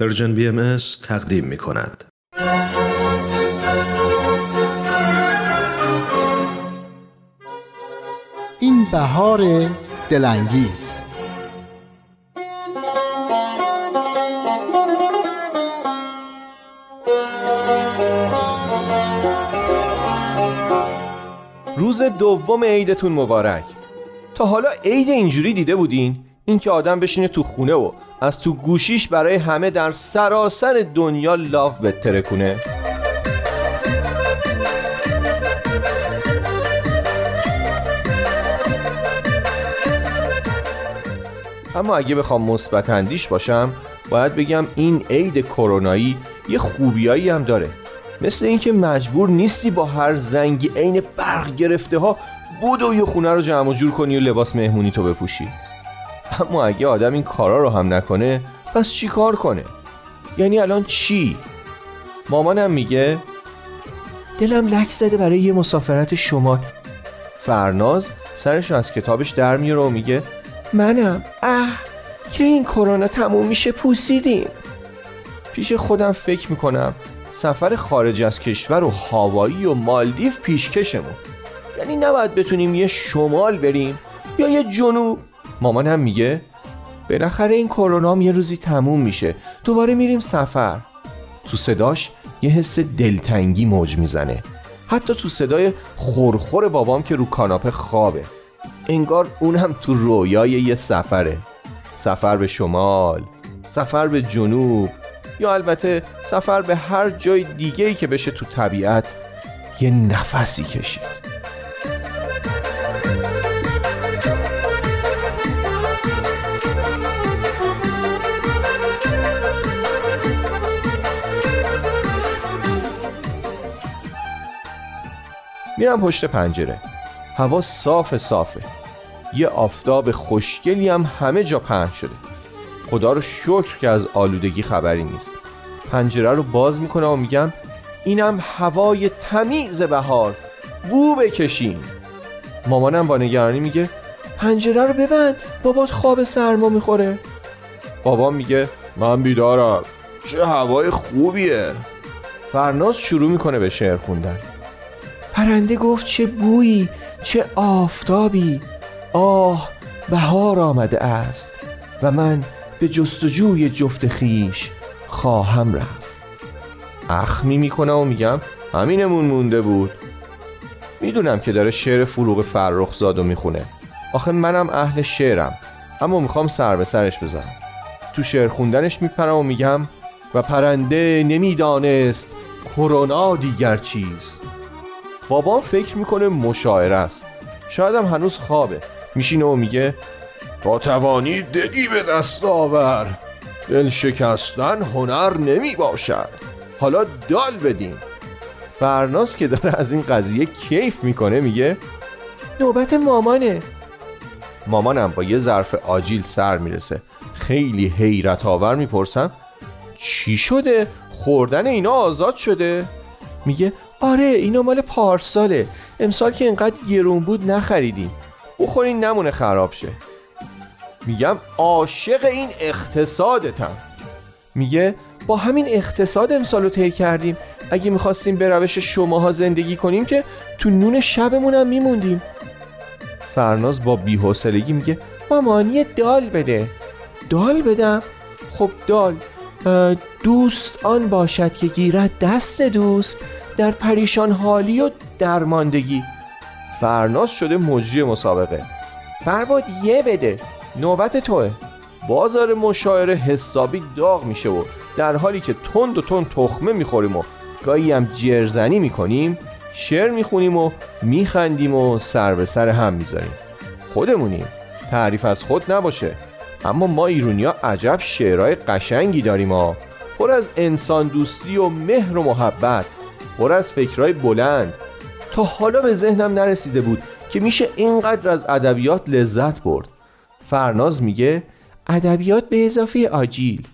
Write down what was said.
پرژن بی ام تقدیم می کند. این بهار دلانگیز. روز دوم عیدتون مبارک. تا حالا عید اینجوری دیده بودین؟ اینکه آدم بشینه تو خونه و از تو گوشیش برای همه در سراسر دنیا لاف بتره کنه. اما اگه بخوام مثبت اندیش باشم باید بگم این عید کرونایی یه خوبیایی هم داره. مثل اینکه مجبور نیستی با هر زنگی عین برق گرفته ها و یه خونه رو جمع جور کنی و لباس مهمونی تو بپوشی. اما اگه آدم این کارا رو هم نکنه پس چی کار کنه؟ یعنی الان چی؟ مامانم میگه دلم لک زده برای یه مسافرت شمال فرناز سرش از کتابش در میاره و میگه منم. اه که این کرونا تموم میشه پوسیدیم. پیش خودم فکر می‌کنم سفر خارج از کشور و هاوایی و مالدیف پیشکشمون. یعنی نباید بتونیم یه شمال بریم یا یه جنوب. مامانم میگه بالاخره این کرونا یه روزی تموم میشه. دوباره میریم سفر. تو صداش یه حس دلتنگی موج می‌زنه. حتی تو صدای خورخور بابام که رو کاناپه خوابه. انگار اونم تو رویای یه سفره. سفر به شمال سفر به جنوب یا البته سفر به هر جای دیگه ای که بشه تو طبیعت یه نفسی کشید میرم پشت پنجره. هوا صاف صافه. یه آفتاب خوشگلی هم همه جا پهن شده. خدا رو شکر که از آلودگی خبری نیست. پنجره رو باز می‌کنم و میگم اینم هوای تمیز بهار. بو بکشین. مامانم با نگرانی میگه پنجره رو ببند بابات خواب سرما می‌خوره. بابا میگه من بیدارم. چه هوای خوبیه. فرناز شروع می‌کنه به شعر خوندن. پرنده گفت چه بویی چه آفتابی. آه بهار آمده است و من به جستجوی جفت خیش خواهم رفت. اخمی می‌کنم و میگم همینمون مونده بود. می‌دونم که داره شعر فروغ فرخ زادو می‌خونه. آخه منم اهل شعرم اما می‌خوام سر به سرش بزنم. تو شعر خوندنش میپرم و میگم و پرنده نمی‌دانست کرونا دیگر چیست. بابام فکر می‌کنه مشاعره است. شاید هم هنوز خوابه. میشینه و میگه با توانی دلی به دست آور. دل شکستن هنر نمی باشد حالا دال بدین. فرناز که داره از این قضیه کیف می‌کنه میگه نوبت مامانه. مامانم با یه ظرف آجیل سر می‌رسه. خیلی حیرت آور می‌پرسم چی شده؟ خوردن اینا آزاد شده؟ میگه آره اینا مال پارساله. امسال که اینقدر گرون بود نخریدیم. بخورین نمونه خراب شه. میگم عاشق این اقتصادتم. میگه با همین اقتصاد امسال رو طی کردیم. اگه می‌خواستیم به روش شماها زندگی کنیم که تو نون شبمونم میموندیم. فرناز با بیحوصلگی میگه مامانی دال بده. دال بدم؟ خب دال. دوست آن باشد که گیرد دست دوست. در پریشان حالی و درماندگی. فرناز شده مجری مسابقه. فرباد یه بده نوبت توه. بازار مشاعره حسابی داغ میشه و در حالی که تند و تند تخمه می‌خوریم و گاهی هم جرزنی می‌کنیم شعر می‌خونیم و میخندیم و سر به سر هم می‌ذاریم. خودمونیم. تعریف از خود نباشه. اما ما ایرونیا عجب شعرهای قشنگی داریم ها. پر از انسان دوستی و مهر و محبت. پر از فکرهای بلند. تا حالا به ذهنم نرسیده بود که میشه اینقدر از ادبیات لذت برد. فرناز میگه ادبیات به اضافه آجیل.